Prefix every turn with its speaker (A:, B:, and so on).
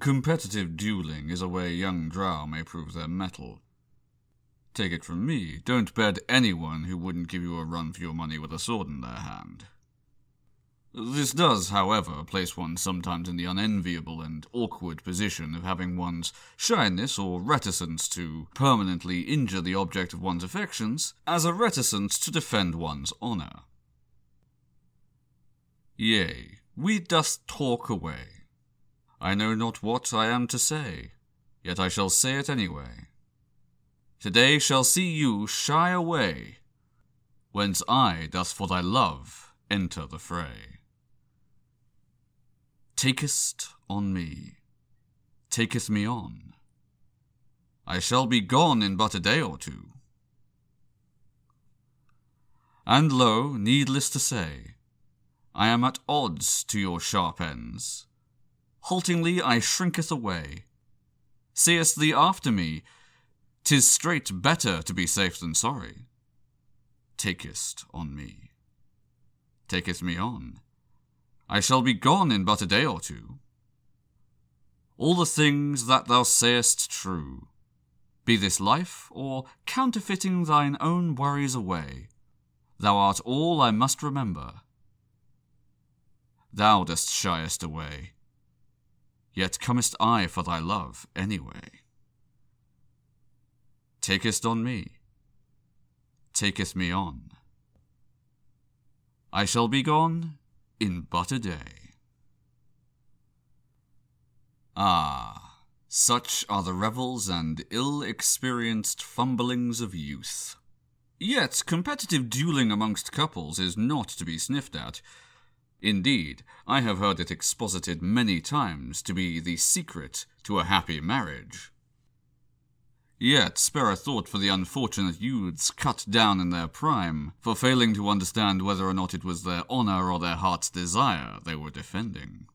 A: competitive dueling is a way young drow may prove their mettle. Take it from me, don't bet anyone who wouldn't give you a run for your money with a sword in their hand. This does, however, place one sometimes in the unenviable and awkward position of having one's shyness or reticence to permanently injure the object of one's affections as a reticence to defend one's honour. Yea, we doth talk away. I know not what I am to say, yet I shall say it anyway. Today shall see you shy away, whence I doth for thy love enter the fray takest on me, taketh me on. I shall be gone in but a day or two. And lo, needless to say, I am at odds to your sharp ends. Haltingly I shrinketh away. Seest thee after me, tis straight better to be safe than sorry. Takest on me, taketh me on. I shall be gone in but a day or two. All the things that thou sayest true, be this life or counterfeiting thine own worries away, thou art all I must remember. Thou dost shyest away, yet comest I for thy love anyway. Takest on me, taketh me on. I shall be gone in but a day. Ah, such are the revels and ill experienced fumblings of youth. Yet competitive dueling amongst couples is not to be sniffed at. Indeed, I have heard it exposited many times to be the secret to a happy marriage. Yet spare a thought for the unfortunate youths cut down in their prime for failing to understand whether or not it was their honor or their heart's desire they were defending.